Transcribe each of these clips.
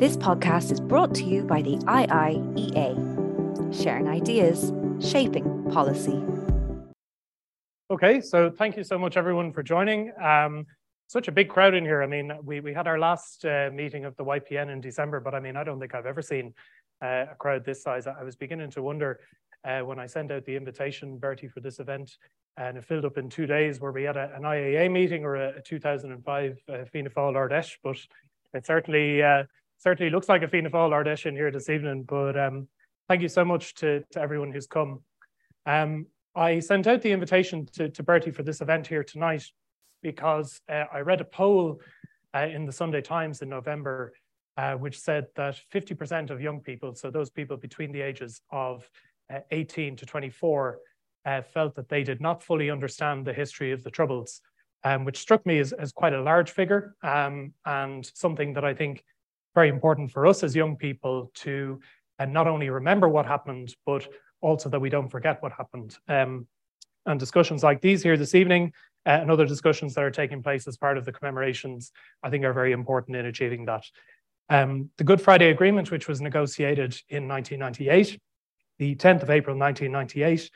This podcast is brought to you by the IIEA, sharing ideas, shaping policy. Okay, so thank you so much, everyone, for joining. Um, such a big crowd in here. I mean, we, we had our last uh, meeting of the YPN in December, but I mean, I don't think I've ever seen uh, a crowd this size. I was beginning to wonder uh, when I sent out the invitation, Bertie, for this event, and it filled up in two days where we had a, an IAA meeting or a, a 2005 uh, Fianna Fáil Ard Fheis, but it certainly uh, certainly looks like a Fianna Fáil in here this evening. But um, thank you so much to, to everyone who's come. Um, I sent out the invitation to, to Bertie for this event here tonight because uh, I read a poll uh, in the Sunday Times in November, uh, which said that 50% of young people, so those people between the ages of uh, 18 to 24, uh, felt that they did not fully understand the history of the Troubles, um, which struck me as, as quite a large figure um, and something that I think very important for us as young people to and not only remember what happened, but also that we don't forget what happened. Um, and discussions like these here this evening uh, and other discussions that are taking place as part of the commemorations, I think are very important in achieving that. Um, the Good Friday Agreement, which was negotiated in 1998, the 10th of April 1998,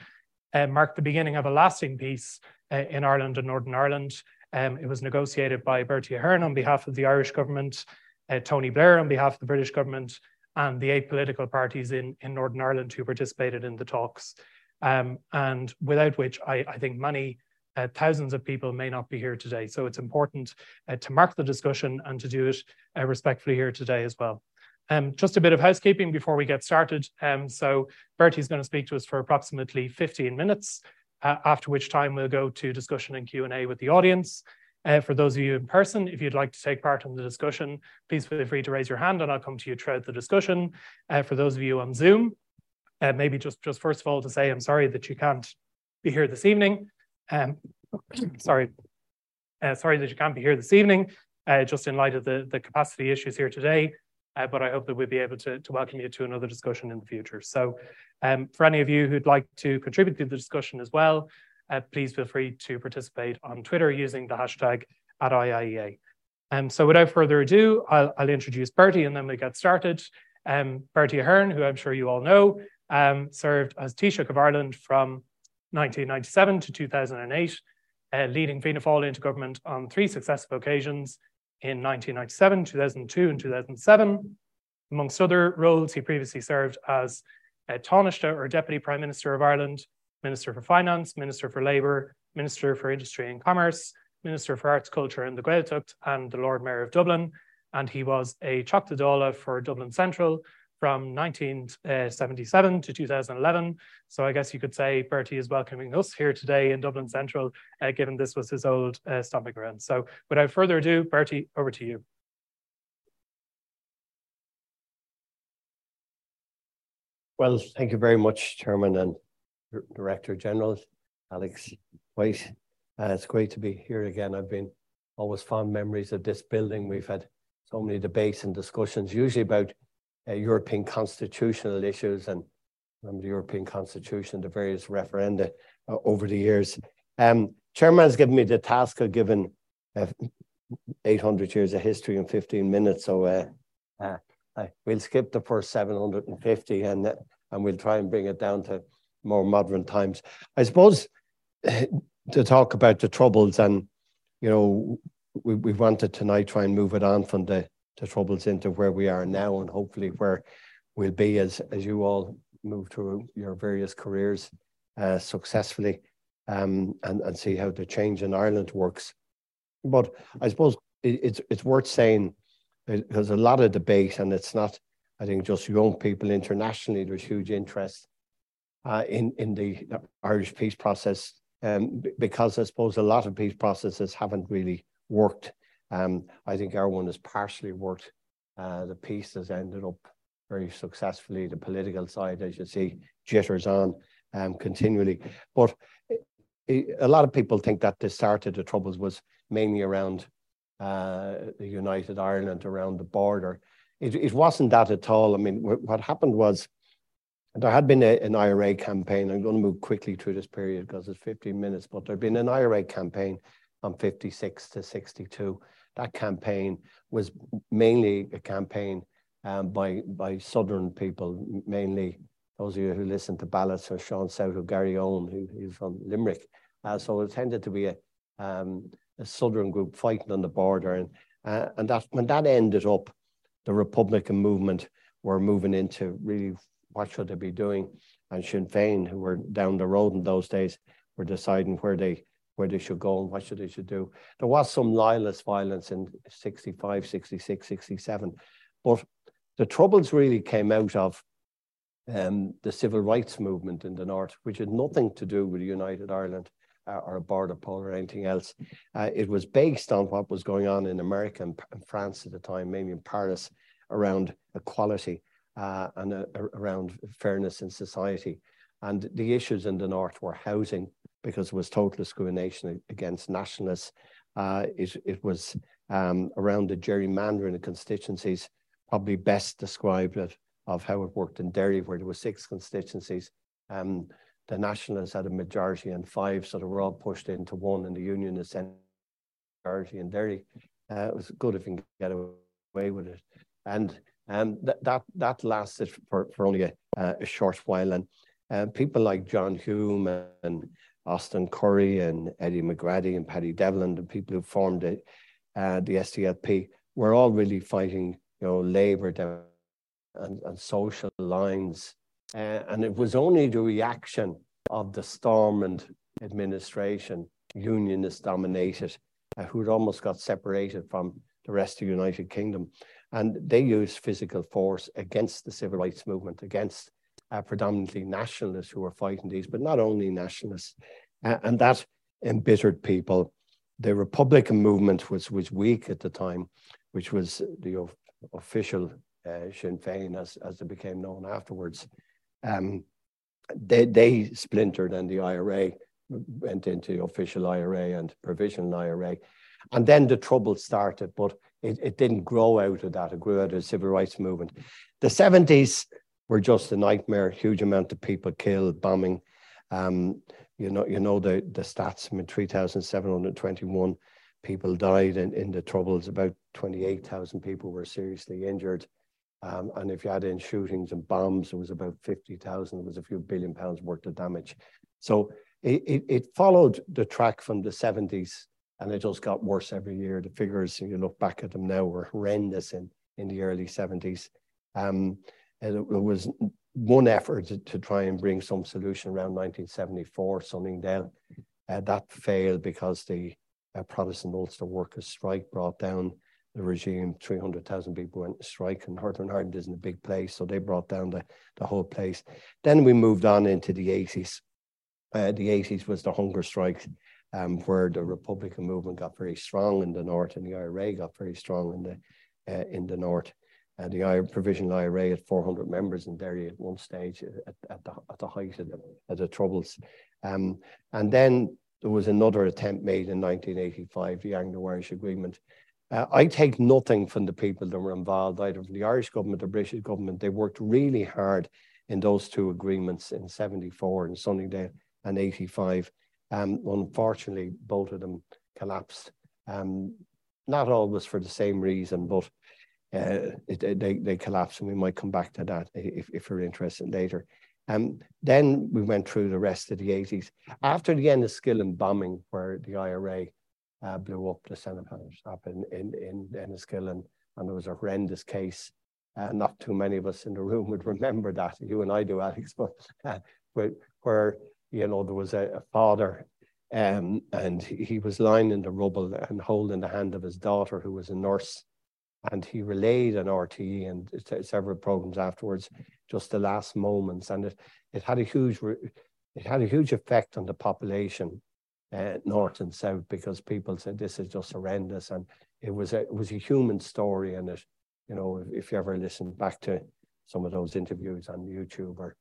uh, marked the beginning of a lasting peace uh, in Ireland and Northern Ireland. Um, it was negotiated by Bertie Ahern on behalf of the Irish government, uh, Tony Blair on behalf of the British government, and the eight political parties in, in Northern Ireland who participated in the talks, um, and without which I, I think many uh, thousands of people may not be here today. So it's important uh, to mark the discussion and to do it uh, respectfully here today as well. Um, just a bit of housekeeping before we get started. Um, so Bertie's going to speak to us for approximately 15 minutes, uh, after which time we'll go to discussion and Q&A with the audience. Uh, for those of you in person, if you'd like to take part in the discussion, please feel free to raise your hand and I'll come to you throughout the discussion. Uh, for those of you on Zoom, uh, maybe just, just first of all to say I'm sorry that you can't be here this evening. Um, sorry, uh, sorry that you can't be here this evening, uh, just in light of the, the capacity issues here today. Uh, but I hope that we'll be able to, to welcome you to another discussion in the future. So um, for any of you who'd like to contribute to the discussion as well, uh, please feel free to participate on Twitter using the hashtag at IIEA. Um, so without further ado, I'll, I'll, introduce Bertie and then we get started. Um, Bertie Ahern, who I'm sure you all know, um, served as Taoiseach of Ireland from 1997 to 2008, uh, leading Fianna Fáil into government on three successive occasions in 1997, 2002 and 2007. Amongst other roles, he previously served as uh, Taoiseach or Deputy Prime Minister of Ireland Minister for Finance, Minister for Labour, Minister for Industry and Commerce, Minister for Arts, Culture and the Gaeltacht, and the Lord Mayor of Dublin. And he was a Teachta Dála for Dublin Central from 1977 to 2011. So I guess you could say Bertie is welcoming us here today in Dublin Central, uh, given this was his old uh, stomping ground. So without further ado, Bertie, over to you. Well, thank you very much, Chairman, and Director General, Alex White. Uh, it's great to be here again. I've been always fond memories of this building. We've had so many debates and discussions, usually about uh, European constitutional issues and remember the European Constitution, the various referenda uh, over the years. Um, Chairman has given me the task of giving uh, 800 years of history in 15 minutes, so uh, uh, we'll skip the first 750 and, and we'll try and bring it down to more modern times. I suppose to talk about the troubles and you know we, we wanted tonight try and move it on from the, the troubles into where we are now and hopefully where we'll be as as you all move through your various careers uh, successfully um, and and see how the change in Ireland works. But I suppose it, it's it's worth saying there's a lot of debate and it's not I think just young people internationally there's huge interest uh, in in the Irish peace process um, because I suppose a lot of peace processes haven't really worked. Um, I think our one has partially worked. Uh, the peace has ended up very successfully. The political side, as you see, jitters on um, continually. But it, a lot of people think that the start of the troubles was mainly around uh, the United Ireland, around the border. It, it wasn't that at all. I mean, what happened was there had been a, an IRA campaign. I'm going to move quickly through this period because it's 15 minutes, but there had been an IRA campaign from 56 to 62. That campaign was mainly a campaign um, by, by Southern people, mainly those of you who listen to ballads from Sean South or Garryowen, who is from Limerick. Uh, so it tended to be a, um, a Southern group fighting on the border. And, uh, and that when that ended up, the Republican movement were moving into really what should they be doing. And Sinn Féin, who were down the road in those days, were deciding where they where they should go and what should they should do. There was some loyalist violence in 65, 66, 67, but the troubles really came out of um, the civil rights movement in the north, which had nothing to do with United Ireland uh, or a border poll or anything else. Uh, it was based on what was going on in America and, and France at the time, mainly in Paris, around equality uh, and uh, around fairness in society. And the issues in the north were housing, because it was total discrimination against nationalists. Uh, it, it was um, around the gerrymandering of constituencies, probably best described it of how it worked in Derry, where there were six constituencies. Um, the Nationalists had a majority and five, so they were all pushed into one, and the Unionists had majority in Derry. Uh, it was good if you can get away with it. And um, th- that that lasted for, for only a, a short while. And uh, people like John Hume and Austin Currie and Eddie McGrady and Paddy Devlin, the people who formed the, uh, the SDLP, were all really fighting, you know, labour and, and social lines. Uh, and it was only the reaction of the Stormont administration, unionist dominated, uh, who had almost got separated from the rest of the United Kingdom. And they used physical force against the civil rights movement, against uh, predominantly nationalists who were fighting these, but not only nationalists. Uh, and that embittered people. The Republican movement was, was weak at the time, which was the official uh, Sinn Féin, as, as it became known afterwards. Um, they, they splintered and the IRA went into official IRA and provisional IRA. And then the trouble started, but it, it didn't grow out of that. It grew out of the civil rights movement. The 70s were just a nightmare, huge amount of people killed, bombing. Um, you know, you know the, the stats, I mean, 3,721 people died in, in the troubles, about 28,000 people were seriously injured. Um, and if you add in shootings and bombs, it was about 50,000. It was a few billion pounds worth of damage. So it, it, it, followed the track from the 70s and it just got worse every year. The figures, you look back at them now, were horrendous in, in the early 70s. Um, it, it, was one effort to, to, try and bring some solution around 1974, Sunningdale. Uh, that failed because the uh, Protestant Ulster Workers' Strike brought down the regime, 300,000 people went to strike, and Northern Ireland isn't a big place, so they brought down the, the whole place. Then we moved on into the 80s. Uh, the 80s was the hunger strike, um, where the Republican movement got very strong in the north, and the IRA got very strong in the uh, in the north. Uh, the IRA, provisional IRA had 400 members in Derry at one stage at, at, the, at the height of the, of the troubles. Um, and then there was another attempt made in 1985, the Anglo-Irish Agreement, uh, I take nothing from the people that were involved, either from the Irish government or British government. They worked really hard in those two agreements in 74 and Sunningdale and 85. Um, unfortunately, both of them collapsed. Um, not always for the same reason, but uh, it, they, they collapsed, and we might come back to that if, if you're interested later. Um, then we went through the rest of the 80s. After the Enniskillen bombing, where the IRA uh, blew up the Senate stop in, in, in Enniskillen, and there was a horrendous case. Uh, not too many of us in the room would remember that. You and I do, Alex, but uh, where, you know, there was a, a father um, and he was lying in the rubble and holding the hand of his daughter, who was a nurse. And he relayed an RTE and several programs afterwards, just the last moments. And it, it had a huge, it had a huge effect on the population uh, north and south because people said this is just horrendous, and it was a it was a human story, and it, you know, if, if you ever listen back to some of those interviews on YouTube, or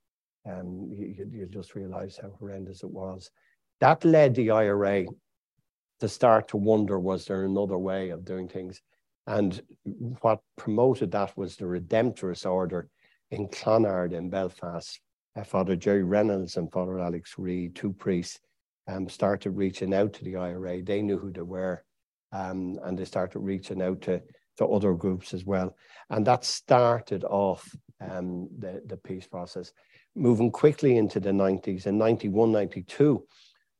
um, you, you just realize how horrendous it was. That led the IRA to start to wonder was there another way of doing things, and what promoted that was the Redemptorist Order in Clonard in Belfast. Uh, Father Gerry Reynolds and Father Alex Reid, two priests, um, started reaching out to the IRA. They knew who they were, um, and they started reaching out to to other groups as well. And that started off um, the, the peace process. Moving quickly into the 90s, in 91, 92,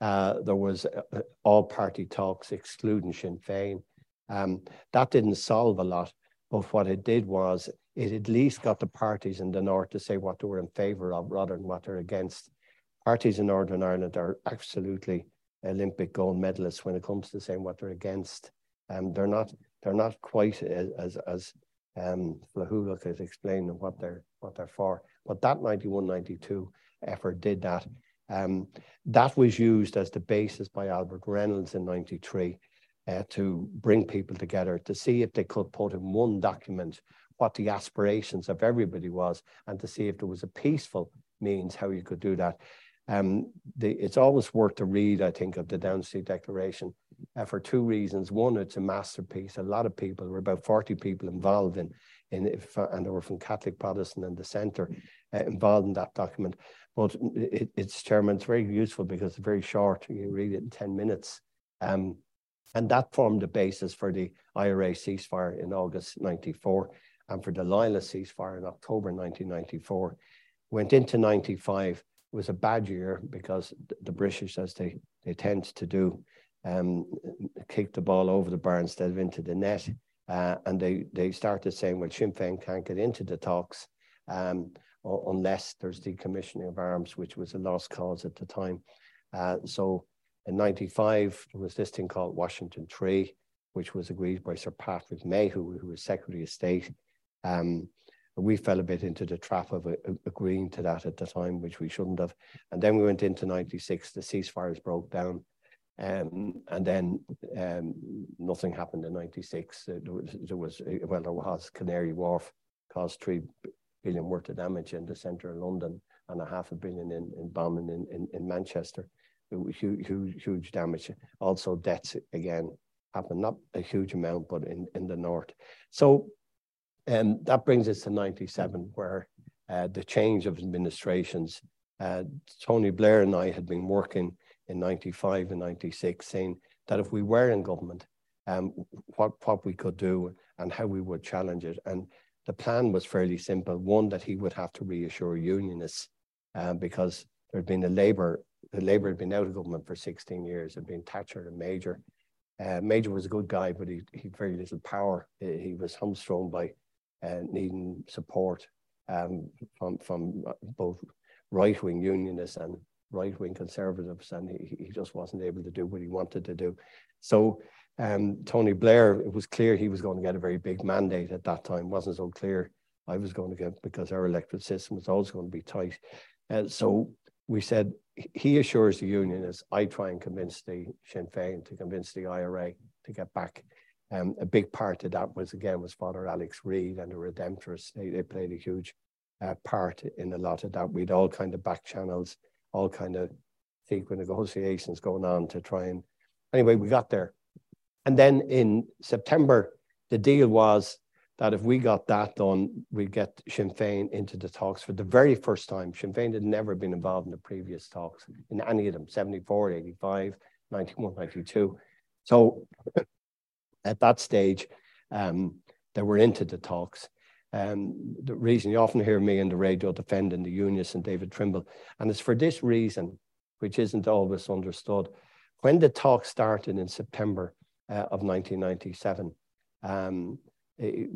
uh, there was uh, all party talks excluding Sinn Féin. Um, that didn't solve a lot, but what it did was it at least got the parties in the north to say what they were in favour of rather than what they're against. Parties in Northern Ireland are absolutely Olympic gold medalists when it comes to saying what they're against. Um, they're not they're not quite as as, as um, is explaining what they're what they're for. But that 91-92 effort did that. Um, that was used as the basis by Albert Reynolds in 93 uh, to bring people together to see if they could put in one document what the aspirations of everybody was and to see if there was a peaceful means how you could do that. Um, the, it's always worth to read, I think, of the Downing Street Declaration uh, for two reasons. One, it's a masterpiece. A lot of people, there were about 40 people involved in, in and they were from Catholic, Protestant, and the centre uh, involved in that document. But it, it's chairman, it's very useful because it's very short. You read it in 10 minutes. Um, and that formed the basis for the IRA ceasefire in August 94 and for the Lila ceasefire in October 1994. Went into 95. It was a bad year because the British, as they, they tend to do, um, kicked the ball over the bar instead of into the net. Uh, and they, they started saying, well, Sinn Féin can't get into the talks. Um, unless there's decommissioning of arms, which was a lost cause at the time. Uh, so in 95, there was this thing called Washington 3, which was agreed by Sir Patrick Mayhew, who was Secretary of State. Um, we fell a bit into the trap of uh, agreeing to that at the time, which we shouldn't have. And then we went into 96, the ceasefires broke down. Um, and then um, nothing happened in 96. Uh, there, was, there was, well, there was Canary Wharf caused three billion worth of damage in the centre of London and a half a billion in, in bombing in, in, in Manchester. Huge, huge, huge damage. Also, deaths again happened, not a huge amount, but in, in the north. So um, that brings us to 97, where uh, the change of administrations, uh, Tony Blair and I had been working in 95 and 96, saying that if we were in government, um, what, what we could do and how we would challenge it. And the plan was fairly simple. One, that he would have to reassure unionists uh, because there had been a Labour, the Labour had been out of government for 16 years, had been Thatcher and Major. Uh, Major was a good guy, but he, he had very little power. He was hamstrung by uh, needing support um, from, from both right-wing unionists and right-wing conservatives, and he, he just wasn't able to do what he wanted to do. So um, Tony Blair, it was clear he was going to get a very big mandate at that time. Wasn't so clear I was going to get because our electoral system was always going to be tight. Uh, so we said he assures the unionists, I try and convince the Sinn Féin to convince the IRA to get back. Um, a big part of that was again was Father Alex Reid and the Redemptorists. They, they played a huge uh, part in a lot of that. We'd all kind of back channels, all kind of secret negotiations going on to try and. Anyway, we got there. And then in September, the deal was that if we got that done, we'd get Sinn Féin into the talks for the very first time. Sinn Féin had never been involved in the previous talks, in any of them, 74, 85, 91, 92. So at that stage, um, they were into the talks. Um, the reason you often hear me in the radio defending the unionists and David Trimble, and it's for this reason, which isn't always understood. When the talks started in September, uh, of 1997. Um, it,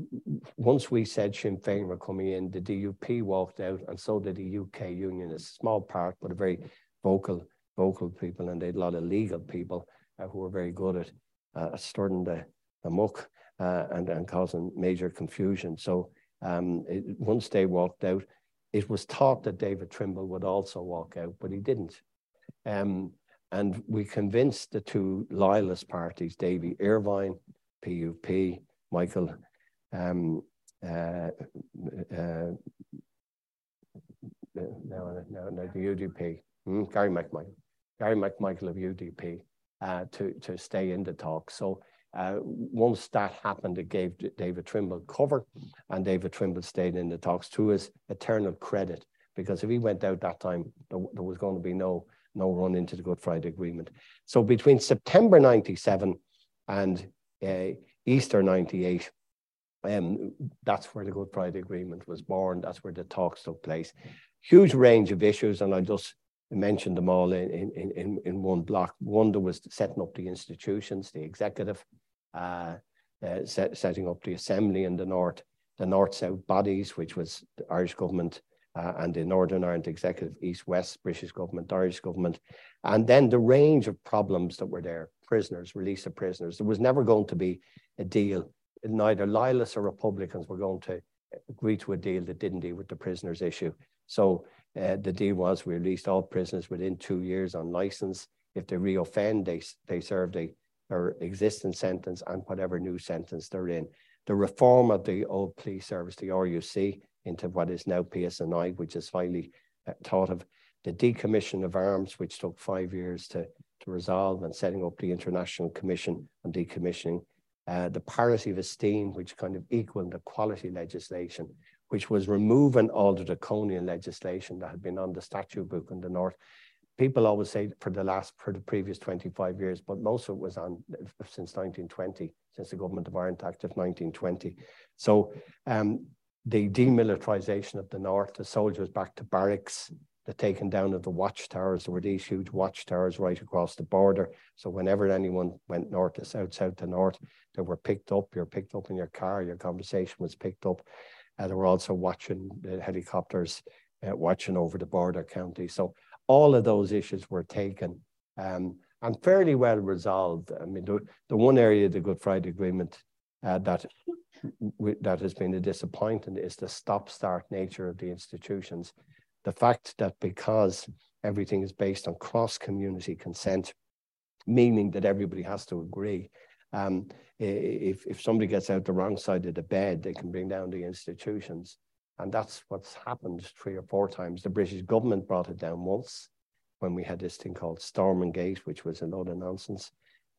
once we said Sinn Féin were coming in, the DUP walked out, and so did the UK Union. A small part, but a very vocal, vocal people, and they had a lot of legal people uh, who were very good at uh, stirring the, the muck uh, and, and causing major confusion. So um, it, once they walked out, it was thought that David Trimble would also walk out, but he didn't. Um, and we convinced the two loyalist parties, Davy Ervine, PUP, Michael, um, uh, uh, no, no, no, the UDP, mm, Gary McMichael, Gary McMichael of UDP, uh, to, to stay in the talk. So uh, once that happened, it gave David Trimble cover, and David Trimble stayed in the talks to his eternal credit, because if he went out that time, there, was going to be no no run into the Good Friday Agreement. So between September 97 and uh, Easter 98, Um, that's where the Good Friday Agreement was born. That's where the talks took place. Huge range of issues, and I just mentioned them all in, in, in, in one block. One, there was setting up the institutions, the executive, set, setting up the assembly in the north, the north-south bodies, which was the Irish government uh, and the Northern Ireland executive, east-west British government, Irish government, and then the range of problems that were there, prisoners, release of prisoners. There was never going to be a deal. Neither loyalists or Republicans were going to agree to a deal that didn't deal with the prisoners issue. So uh, the deal was we released all prisoners within two years on license. If they reoffend, they, they serve the, their existing sentence and whatever new sentence they're in. The reform of the old police service, the RUC, into what is now PSNI, which is finally uh, thought of. The decommission of arms, which took five years to, to resolve, and setting up the International Commission on Decommissioning. Uh, the parity of esteem, which kind of equaled the quality legislation, which was removing all the draconian legislation that had been on the statute book in the north. People always say for the last, for the previous 25 years, but most of it was on since 1920, since the Government of Ireland Act of 1920. So um, the demilitarization of the north, the soldiers back to barracks, the taking down of the watchtowers. There were these huge watchtowers right across the border. So whenever anyone went north to south, south to north, they were picked up. You're picked up in your car. Your conversation was picked up. Uh, they were also watching the helicopters uh, watching over the border county. So all of those issues were taken um, and fairly well resolved. I mean, the, the one area of the Good Friday Agreement uh, that that has been a disappointment is the stop-start nature of the institutions. The fact that because everything is based on cross-community consent, meaning that everybody has to agree, um, if, if somebody gets out the wrong side of the bed, they can bring down the institutions. And that's what's happened three or four times. The British government brought it down once when we had this thing called Stormontgate, which was a load of nonsense,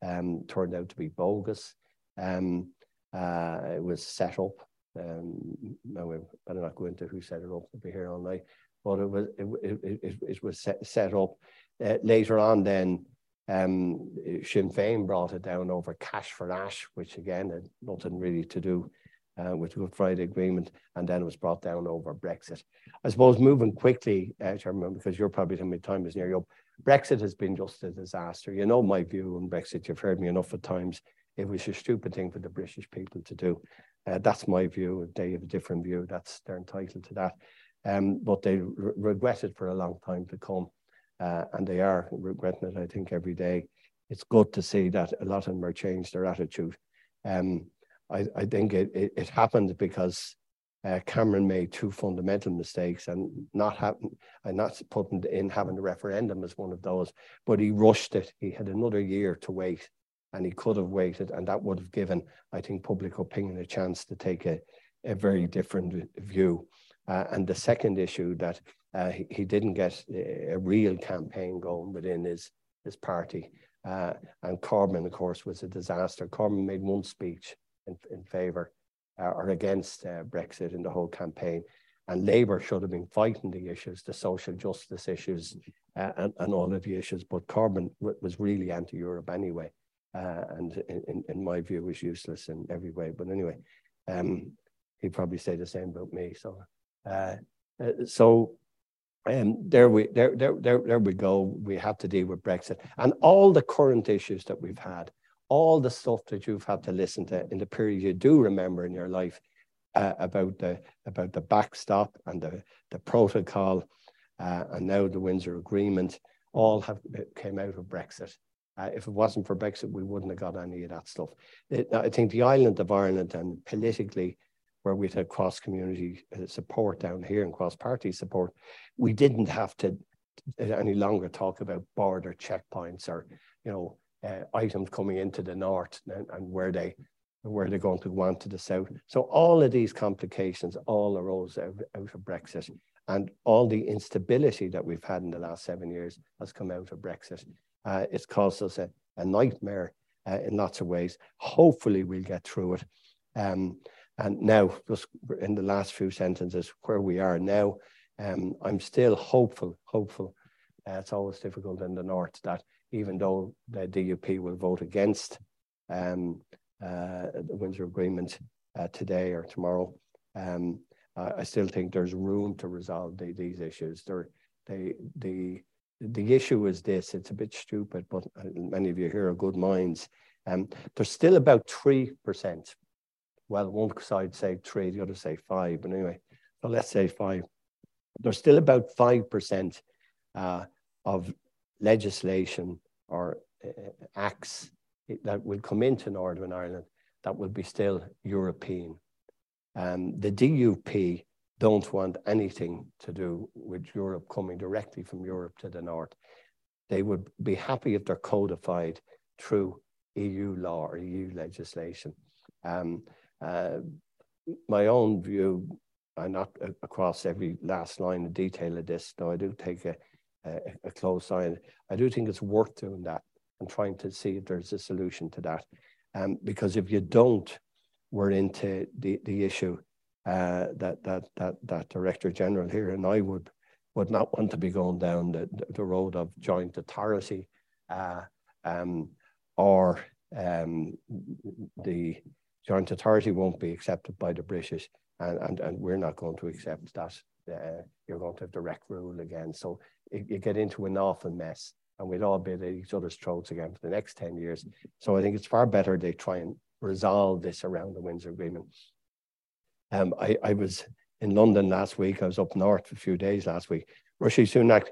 um, turned out to be bogus. Um, uh, it was set up. Um, now we better not go into who set it up. We'll be here all night. But it was it, it, it, it was set, set up. Uh, later on, then um, Sinn Féin brought it down over cash for ash, which again had nothing really to do uh, with the Good Friday Agreement, and then it was brought down over Brexit. I suppose moving quickly, uh, Chairman, because you're probably telling me time is near up. Brexit has been just a disaster. You know my view on Brexit. You've heard me enough of times. It was a stupid thing for the British people to do. Uh, that's my view. If they have a different view, that's they're entitled to that. Um, but they re regret it for a long time to come. Uh, and they are regretting it, I think, every day. It's good to see that a lot of them are changed their attitude. Um, I, I, think it, it, it, happened because uh, Cameron made two fundamental mistakes and not having, and not putting in having the referendum as one of those, but he rushed it. He had another year to wait and he could have waited and that would have given, I think, public opinion a chance to take a, a very different view. Uh, and the second issue that uh, he, he, didn't get a, real campaign going within his, his party. Uh, and Corbyn, of course, was a disaster. Corbyn made one speech in, in favour uh, or against uh, Brexit in the whole campaign. And Labour should have been fighting the issues, the social justice issues, uh, and, and all of the issues. But Corbyn was really anti Europe anyway. and in, in, my view, was useless in every way. But anyway, um, he'd probably say the same about me. So, so um, there we there, there there there we go. We have to deal with Brexit and all the current issues that we've had, all the stuff that you've had to listen to in the period you do remember in your life uh, about the about the backstop and the the protocol, uh, and now the Windsor Agreement, all have uh, came out of Brexit. Uh, if it wasn't for Brexit, we wouldn't have got any of that stuff. It, I think the island of Ireland and politically where we'd had cross community uh, support down here and cross party support, we didn't have to any longer talk about border checkpoints or you know uh, items coming into the north and, and, where they where they're going to want to the south. So all of these complications all arose out, out of Brexit, and all the instability that we've had in the last seven years has come out of Brexit. Uh, it's caused us a, a nightmare uh, in lots of ways. Hopefully, we'll get through it. Um, and now, just in the last few sentences, where we are now, um, I'm still hopeful, hopeful. Uh, it's always difficult in the north that even though the DUP will vote against um, uh, the Windsor Agreement, uh, today or tomorrow. Um, I still think there's room to resolve the, these issues. They, the, the issue is this, it's a bit stupid, but uh, many of you here are good minds. Um, there's still about 3%. Well, one side say three, the other say five, but anyway, so let's say five. There's still about 5% uh, of legislation or uh, acts that will come into Northern Ireland that will be still European. Um, the DUP don't want anything to do with Europe coming directly from Europe to the north. They would be happy if they're codified through EU law or EU legislation. Um, uh, my own view, I'm not across every last line of detail of this, though I do take a, a, a close eye. I do think it's worth doing that and trying to see if there's a solution to that. Um, because if you don't, we're into the, the issue uh, that, that, that, that Director General here and I would, would not want to be going down the, the road of joint authority uh, um, or um, the joint authority won't be accepted by the British and, and, and we're not going to accept that. Uh, you're going to have direct rule again. So you get into an awful mess and we'd all be at each other's throats again for the next 10 years. So I think it's far better they try and resolve this around the Windsor Agreement. Um, I, I was in London last week. I was up north for a few days last week. Rishi Sunak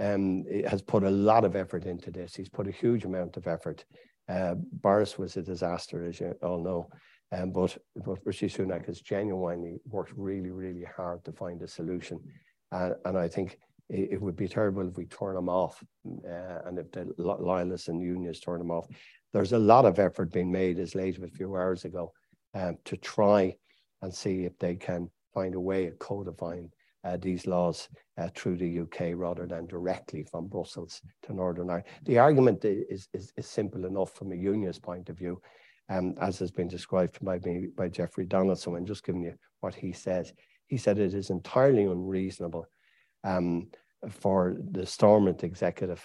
um, has put a lot of effort into this. He's put a huge amount of effort. Uh, Boris was a disaster, as you all know. Um, but, but Rishi Sunak has genuinely worked really, really hard to find a solution. Uh, and I think it, it, would be terrible if we turn them off uh, and if the loyalists and unions turn them off. There's a lot of effort being made as late as a few hours ago um, to try and see if they can find a way of codifying uh, these laws uh, through the UK rather than directly from Brussels to Northern Ireland. The argument is, is, is simple enough from a unionist point of view, um, as has been described by me by Jeffrey Donaldson, and just giving you what he says. He said it is entirely unreasonable um, for the Stormont executive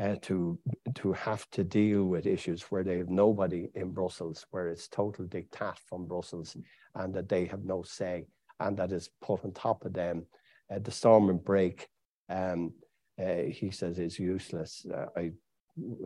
uh, to to have to deal with issues where they have nobody in Brussels, where it's total diktat from Brussels, and that they have no say, and that is put on top of them. Uh, the Stormont brake, um, uh, he says, is useless. Uh, I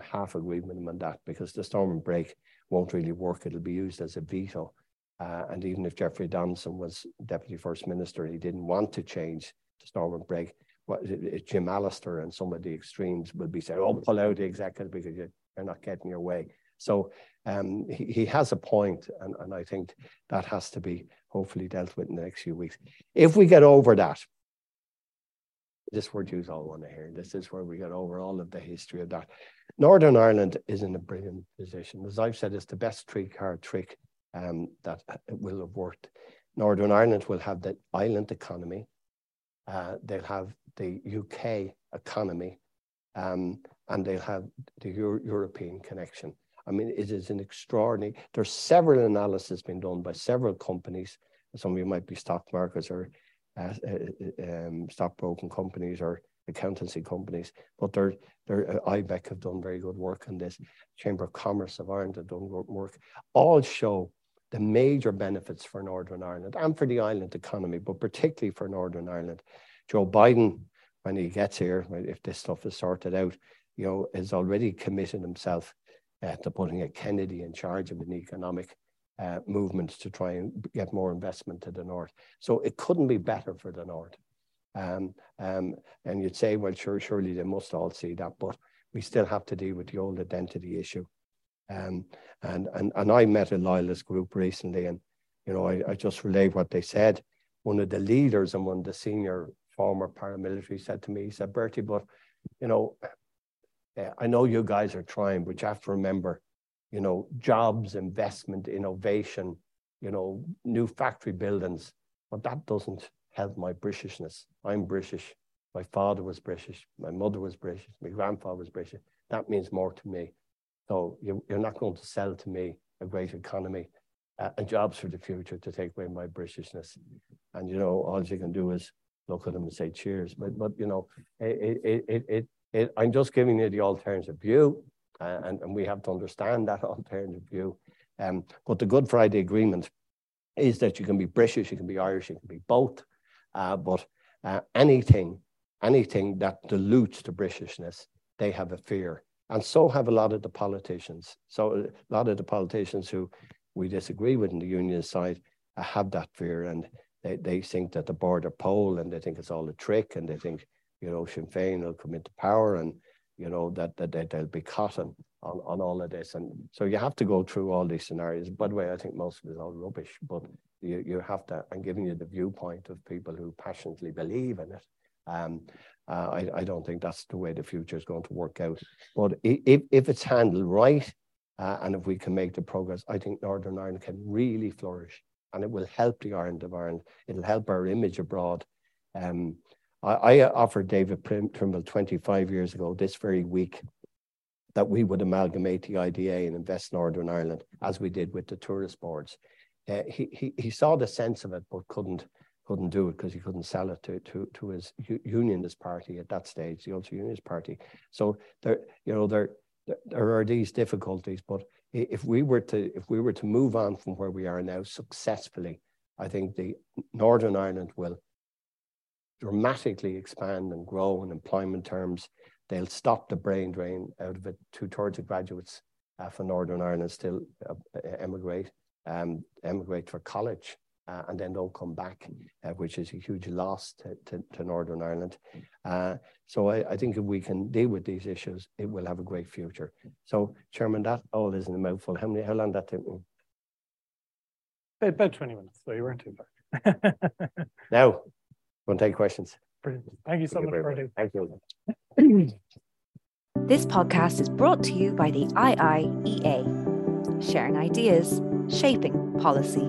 half agree with him on that because the Stormont brake won't really work. It'll be used as a veto. Uh, and even if Jeffrey Donaldson was Deputy First Minister, he didn't want to change the Stormont brake what, Jim Allister and some of the extremes will be saying, oh, pull out the executive because you're not getting your way. So um, he, he has a point, and, and I think that has to be hopefully dealt with in the next few weeks. If we get over that, this word you all want to hear. This is where we get over all of the history of that. Northern Ireland is in a brilliant position. As I've said, it's the best three card trick um, that will have worked. Northern Ireland will have the island economy. Uh, they'll have the UK economy, um, and they'll have the Euro European connection. I mean, it is an extraordinary. There's several analyses being done by several companies. Some of you might be stock markets or uh, uh, um, stockbroking companies or accountancy companies, but they're, they're, uh, IBEC have done very good work on this. Chamber of Commerce of Ireland have done good work. All show the major benefits for Northern Ireland and for the island economy, but particularly for Northern Ireland. Joe Biden, when he gets here, if this stuff is sorted out, you know, has already committed himself uh, to putting a Kennedy in charge of an economic uh, movement to try and get more investment to the north. So it couldn't be better for the north. Um, um, and you'd say, well, sure, surely they must all see that, but we still have to deal with the old identity issue. Um, and, and, and I met a loyalist group recently, and you know, I, I just relayed what they said. One of the leaders and one of the senior former paramilitary said to me, he said, Bertie, but you know, I know you guys are trying, but you have to remember, you know, jobs, investment, innovation, you know, new factory buildings, but that doesn't help my Britishness. I'm British. My father was British. My mother was British. My grandfather was British. That means more to me. So you, are not going to sell to me a great economy uh, and jobs for the future to take away my Britishness. And, you know, all you can do is look at them and say cheers. But, but you know, it, it, it, it, it I'm just giving you the alternative view. Uh, and, and we have to understand that alternative view. Um, but the Good Friday Agreement is that you can be British, you can be Irish, you can be both, uh, but uh, anything, anything that dilutes the Britishness, they have a fear. And so have a lot of the politicians. So a lot of the politicians who we disagree with in the union side uh, have that fear and they, they think that the border poll and they think it's all a trick and they think, you know, Sinn Féin will come into power and, you know, that, that, that they'll be caught on, on all of this. And so you have to go through all these scenarios. By the way, I think most of it is all rubbish, but you, you have to, I'm giving you the viewpoint of people who passionately believe in it. Um, uh, I, I don't think that's the way the future is going to work out. But if, if it's handled right, uh, and if we can make the progress, I think Northern Ireland can really flourish and it will help the Ireland of Ireland. It'll help our image abroad. Um, I, I, offered David Trimble 25 years ago this very week that we would amalgamate the IDA and invest Northern Ireland as we did with the tourist boards. Uh, he, he, he saw the sense of it, but couldn't couldn't do it because he couldn't sell it to, to, to his unionist party at that stage, the Ulster Unionist Party. So there, you know, there, there are these difficulties, but if we were to if we were to move on from where we are now successfully, I think the Northern Ireland will dramatically expand and grow in employment terms. They'll stop the brain drain out of it. Two thirds of graduates uh, from Northern Ireland still uh, emigrate, um, emigrate for college and then don't come back, uh, which is a huge loss to, to, to Northern Ireland. Uh, so I, I, think if we can deal with these issues, it will have a great future. So, Chairman, that all is in a mouthful. How many? How long that took me? About 20 minutes, so you weren't too far. now, want to take questions. Brilliant. Thank you so Thank much, you Thank you. this podcast is brought to you by the IIEA, sharing ideas, shaping policy.